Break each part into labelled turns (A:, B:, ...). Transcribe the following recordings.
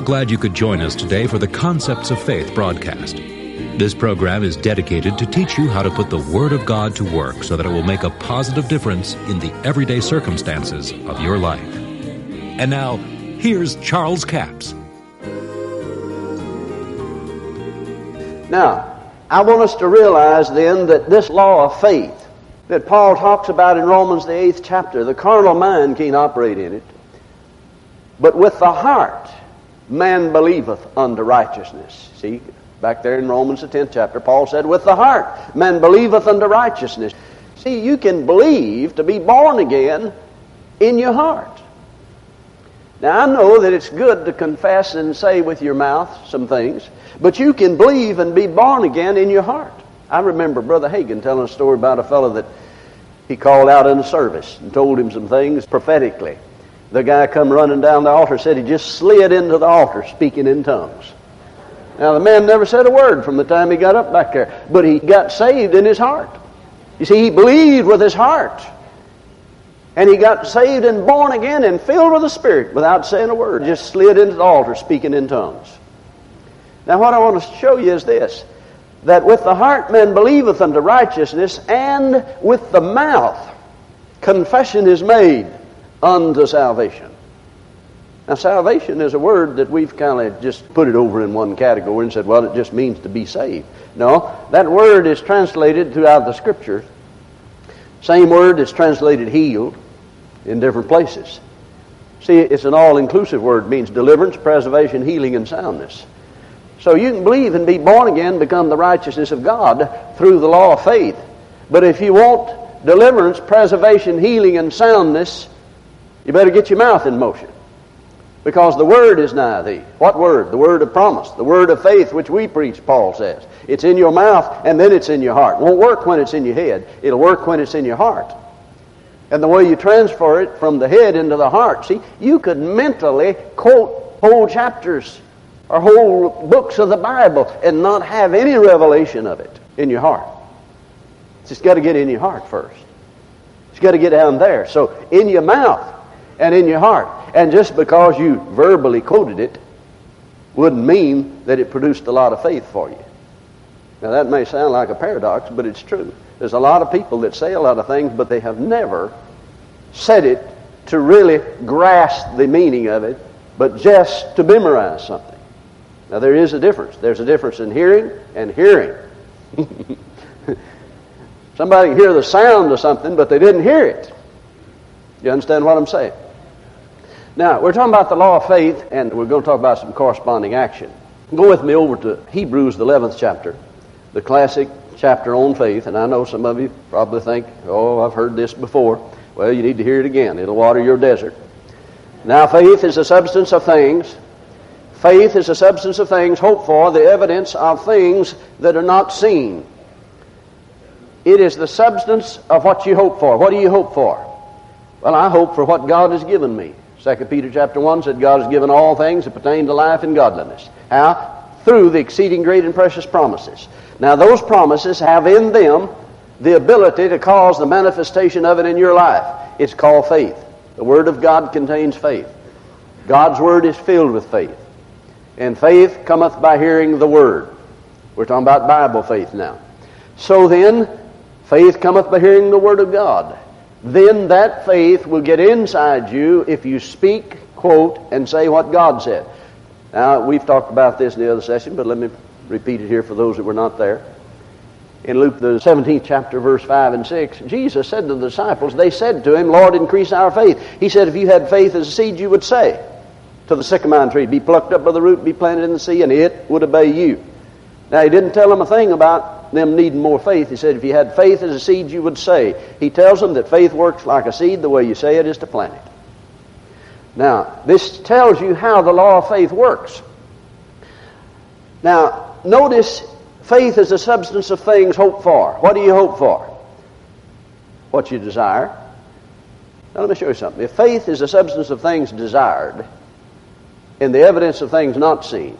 A: are glad you could join us today for the Concepts of Faith broadcast. This program is dedicated to teach you how to put the Word of God to work so that it will make a positive difference in the everyday circumstances of your life. And now, here's Charles Capps.
B: Now, I want us to realize then that this law of faith that Paul talks about in Romans, the eighth chapter, the carnal mind can't operate in it. But with the heart, man believeth unto righteousness. See, back there in Romans, the 10th chapter, Paul said, With the heart, man believeth unto righteousness. See, you can believe to be born again in your heart. Now, I know that it's good to confess and say with your mouth some things, but you can believe and be born again in your heart. I remember Brother Hagin telling a story about a fellow that he called out in the service and told him some things prophetically. The guy come running down the altar said he just slid into the altar speaking in tongues. Now the man never said a word from the time he got up back there, but he got saved in his heart. You see, he believed with his heart. And he got saved and born again and filled with the Spirit without saying a word. Just slid into the altar speaking in tongues. Now what I want to show you is this. That with the heart man believeth unto righteousness, and with the mouth confession is made unto salvation. Now, salvation is a word that we've kind of just put it over in one category and said, well, it just means to be saved. No, that word is translated throughout the Scriptures. Same word is translated healed in different places. See, it's an all inclusive word, it means deliverance, preservation, healing, and soundness. So you can believe and be born again, become the righteousness of God through the law of faith. But if you want deliverance, preservation, healing, and soundness, you better get your mouth in motion. Because the word is nigh thee. What word? The word of promise. The word of faith which we preach, Paul says. It's in your mouth and then it's in your heart. It won't work when it's in your head. It'll work when it's in your heart. And the way you transfer it from the head into the heart, see, you could mentally quote whole chapters or whole books of the Bible and not have any revelation of it in your heart. It's just got to get in your heart first. It's got to get down there. So in your mouth and in your heart. And just because you verbally quoted it wouldn't mean that it produced a lot of faith for you. Now, that may sound like a paradox, but it's true. There's a lot of people that say a lot of things, but they have never said it to really grasp the meaning of it, but just to memorize something. Now, there is a difference. There's a difference in hearing and hearing. Somebody can hear the sound of something, but they didn't hear it. You understand what I'm saying? Now, we're talking about the law of faith, and we're going to talk about some corresponding action. Go with me over to Hebrews, the 11th chapter, the classic chapter on faith. And I know some of you probably think, oh, I've heard this before. Well, you need to hear it again. It'll water your desert. Now, faith is the substance of things. Faith is the substance of things hoped for, the evidence of things that are not seen. It is the substance of what you hope for. What do you hope for? Well, I hope for what God has given me. Second Peter chapter 1 said God has given all things that pertain to life and godliness. How? Through the exceeding great and precious promises. Now those promises have in them the ability to cause the manifestation of it in your life. It's called faith. The Word of God contains faith. God's Word is filled with faith. And faith cometh by hearing the Word. We're talking about Bible faith now. So then, faith cometh by hearing the Word of God then that faith will get inside you if you speak, quote, and say what God said. Now, we've talked about this in the other session, but let me repeat it here for those that were not there. In Luke, the 17th chapter, verse 5 and 6, Jesus said to the disciples, they said to him, Lord, increase our faith. He said, if you had faith as a seed, you would say to the sycamore tree, be plucked up by the root, be planted in the sea, and it would obey you. Now, he didn't tell them a thing about them needing more faith. He said, if you had faith as a seed, you would say. He tells them that faith works like a seed. The way you say it is to plant it. Now, this tells you how the law of faith works. Now, notice faith is the substance of things hoped for. What do you hope for? What you desire. Now, let me show you something. If faith is the substance of things desired and the evidence of things not seen,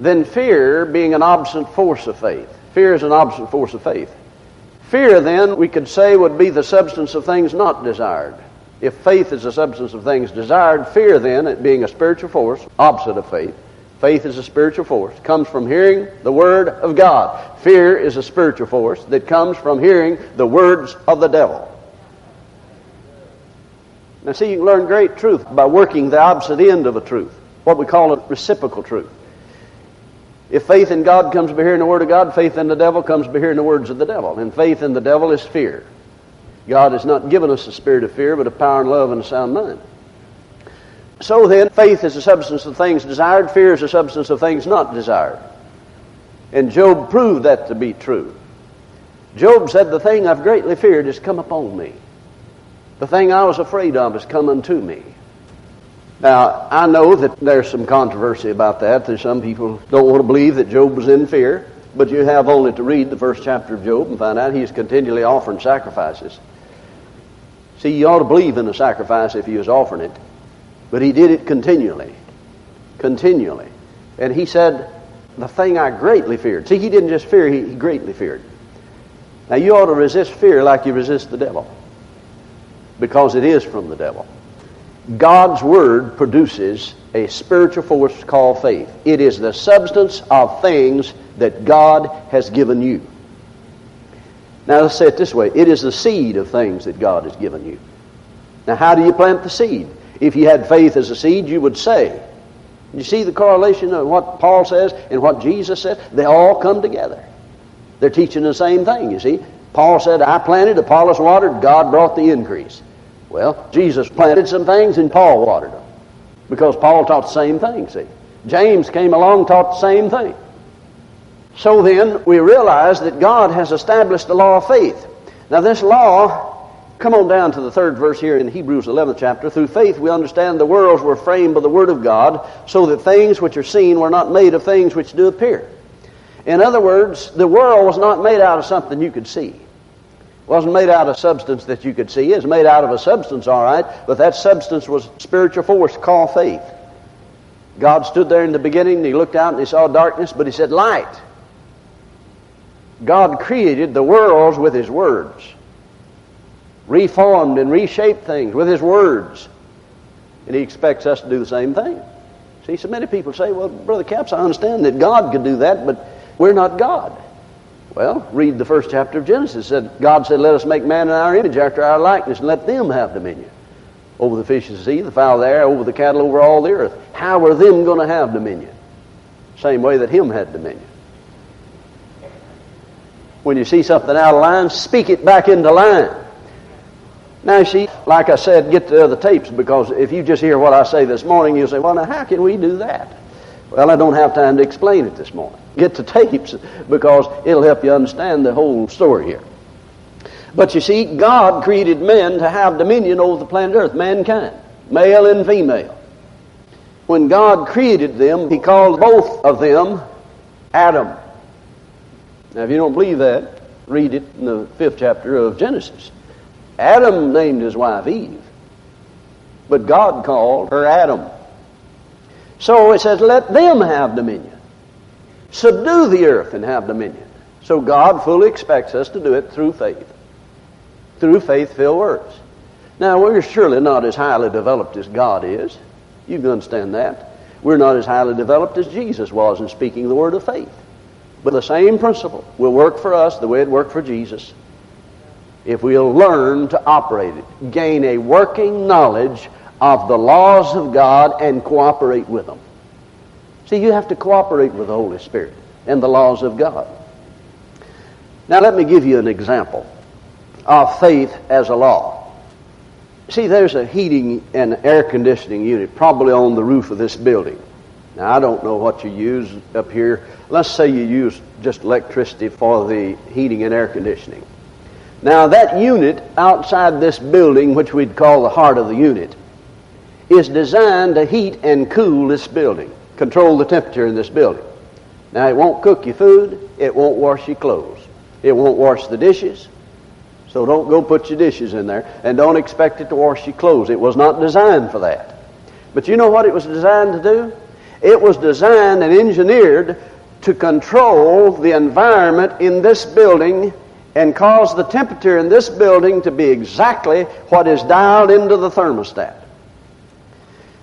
B: then fear being an obstinate force of faith. Fear is an obstinate force of faith. Fear, then, we could say, would be the substance of things not desired. If faith is the substance of things desired, fear then, at being a spiritual force, opposite of faith, faith is a spiritual force, comes from hearing the Word of God. Fear is a spiritual force that comes from hearing the words of the devil. Now, see, you can learn great truth by working the opposite end of a truth, what we call a reciprocal truth. If faith in God comes by hearing the Word of God, faith in the devil comes by hearing the words of the devil. And faith in the devil is fear. God has not given us a spirit of fear, but of power and love and a sound mind. So then, faith is the substance of things desired, fear is the substance of things not desired. And Job proved that to be true. Job said, The thing I've greatly feared has come upon me. The thing I was afraid of has come unto me. Now, I know that there's some controversy about that. There's some people don't want to believe that Job was in fear, but you have only to read the first chapter of Job and find out he's continually offering sacrifices. See, you ought to believe in the sacrifice if he was offering it, but he did it continually. Continually. And he said, The thing I greatly feared. See, he didn't just fear, he, he greatly feared. Now, you ought to resist fear like you resist the devil because it is from the devil. God's Word produces a spiritual force called faith. It is the substance of things that God has given you. Now let's say it this way. It is the seed of things that God has given you. Now how do you plant the seed? If you had faith as a seed, you would say. You see the correlation of what Paul says and what Jesus says? They all come together. They're teaching the same thing, you see. Paul said, I planted, Apollos watered, God brought the increase. Well, Jesus planted some things and Paul watered them. Because Paul taught the same thing, see. James came along taught the same thing. So then, we realize that God has established the law of faith. Now, this law, come on down to the third verse here in Hebrews 11th chapter. Through faith, we understand the worlds were framed by the Word of God, so that things which are seen were not made of things which do appear. In other words, the world was not made out of something you could see wasn't made out of substance that you could see. It was made out of a substance, all right, but that substance was spiritual force called faith. God stood there in the beginning and he looked out and he saw darkness, but he said, Light. God created the worlds with his words, reformed and reshaped things with his words. And he expects us to do the same thing. See, so many people say, Well, Brother Capps, I understand that God could do that, but we're not God. Well, read the first chapter of Genesis. It said, God said, Let us make man in our image after our likeness, and let them have dominion. Over the fish of the sea, the fowl of the air, over the cattle, over all the earth. How are them going to have dominion? Same way that him had dominion. When you see something out of line, speak it back into line. Now, see, like I said, get the other tapes because if you just hear what I say this morning, you'll say, well, now, how can we do that? Well, I don't have time to explain it this morning. Get the tapes because it'll help you understand the whole story here. But you see, God created men to have dominion over the planet Earth, mankind, male and female. When God created them, He called both of them Adam. Now, if you don't believe that, read it in the fifth chapter of Genesis. Adam named his wife Eve, but God called her Adam. So it says, let them have dominion. Subdue the earth and have dominion. So God fully expects us to do it through faith. Through faith-filled words. Now, we're surely not as highly developed as God is. You can understand that. We're not as highly developed as Jesus was in speaking the word of faith. But the same principle will work for us the way it worked for Jesus if we'll learn to operate it, gain a working knowledge of the laws of God and cooperate with them. See, you have to cooperate with the Holy Spirit and the laws of God. Now, let me give you an example of faith as a law. See, there's a heating and air conditioning unit probably on the roof of this building. Now, I don't know what you use up here. Let's say you use just electricity for the heating and air conditioning. Now, that unit outside this building, which we'd call the heart of the unit, is designed to heat and cool this building, control the temperature in this building. Now, it won't cook your food, it won't wash your clothes, it won't wash the dishes. So don't go put your dishes in there and don't expect it to wash your clothes. It was not designed for that. But you know what it was designed to do? It was designed and engineered to control the environment in this building and cause the temperature in this building to be exactly what is dialed into the thermostat.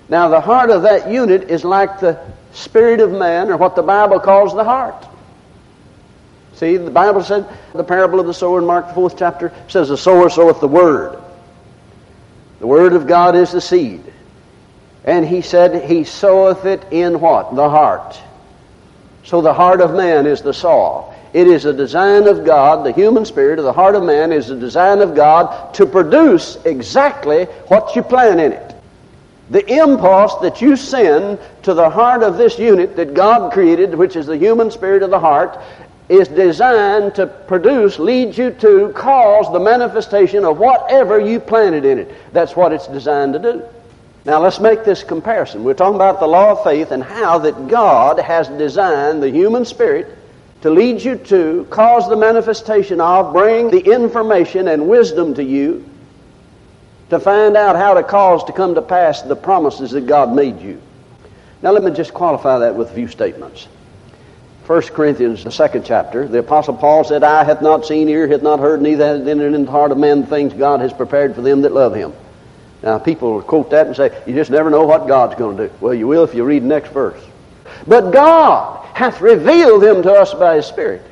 B: Now, the heart of that unit is like the spirit of man, or what the Bible calls the heart. See, the Bible said, the parable of the sower in Mark, the fourth chapter, says, The sower soweth the word. The word of God is the seed. And he said, He soweth it in what? The heart. So the heart of man is the soil. It is a design of God, the human spirit of the heart of man is a design of God to produce exactly what you plant in it. The impulse that you send to the heart of this unit that God created, which is the human spirit of the heart, is designed to produce, lead you to, cause the manifestation of whatever you planted in it. That's what it's designed to do. Now let's make this comparison. We're talking about the law of faith and how that God has designed the human spirit to lead you to, cause the manifestation of, bring the information and wisdom to you to find out how to cause to come to pass the promises that God made you. Now let me just qualify that with a few statements. 1 Corinthians, the second chapter, the Apostle Paul said, Eye hath not seen, ear hath not heard, neither hath entered into the heart of man the things God has prepared for them that love him. Now, people quote that and say, You just never know what God's going to do. Well, you will if you read the next verse. But God hath revealed them to us by His Spirit.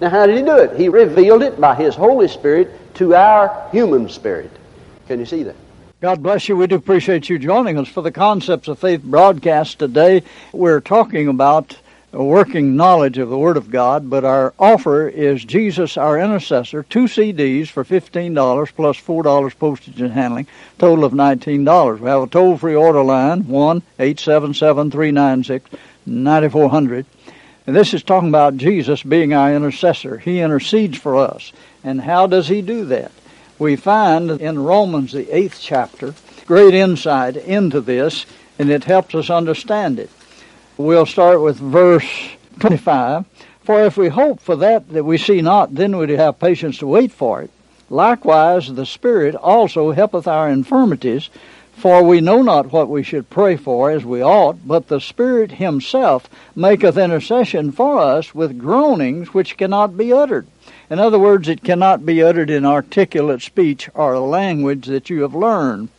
B: Now, how did He do it? He revealed it by His Holy Spirit to our human spirit. Can you see that?
C: God bless you. We do appreciate you joining us for the Concepts of Faith broadcast today. We're talking about a working knowledge of the Word of God, but our offer is Jesus Our Intercessor, two CDs for $15 plus $4 postage and handling, total of $19. We have a toll free order line, 1 877 396 9400. And this is talking about Jesus being our intercessor. He intercedes for us. And how does he do that? We find in Romans, the eighth chapter, great insight into this, and it helps us understand it. We'll start with verse 25. For if we hope for that that we see not, then we have patience to wait for it. Likewise, the Spirit also helpeth our infirmities, for we know not what we should pray for as we ought, but the Spirit Himself maketh intercession for us with groanings which cannot be uttered. In other words, it cannot be uttered in articulate speech or language that you have learned.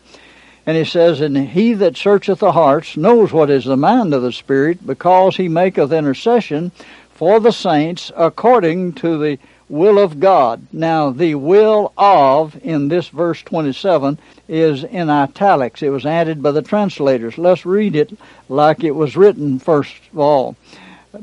C: And he says, And he that searcheth the hearts knows what is the mind of the Spirit, because he maketh intercession for the saints according to the will of God. Now, the will of, in this verse 27, is in italics. It was added by the translators. Let's read it like it was written first of all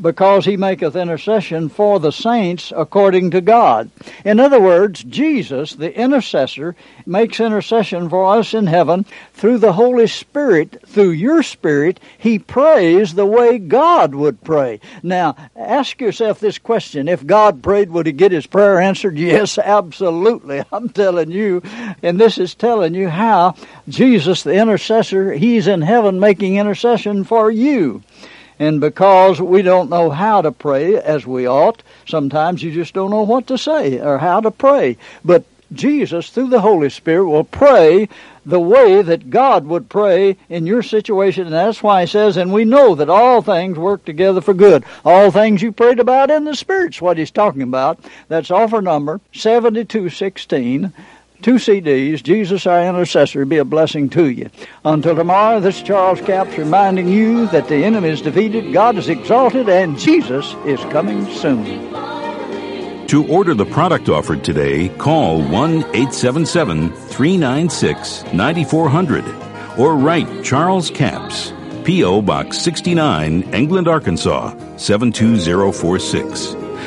C: because he maketh intercession for the saints according to God. In other words, Jesus, the intercessor, makes intercession for us in heaven through the Holy Spirit. Through your spirit, he prays the way God would pray. Now, ask yourself this question. If God prayed, would he get his prayer answered? Yes, absolutely. I'm telling you. And this is telling you how Jesus, the intercessor, he's in heaven making intercession for you. And because we don't know how to pray as we ought, sometimes you just don't know what to say or how to pray. But Jesus, through the Holy Spirit, will pray the way that God would pray in your situation. And that's why he says, and we know that all things work together for good. All things you prayed about in the Spirit's what he's talking about. That's offer number 7216 two CDs, Jesus Our Intercessor, be a blessing to you. Until tomorrow, this is Charles Capps reminding you that the enemy is defeated, God is exalted, and Jesus is coming soon.
A: To order the product offered today, call 1 877 396 9400 or write Charles Capps, P.O. Box 69, England, Arkansas 72046.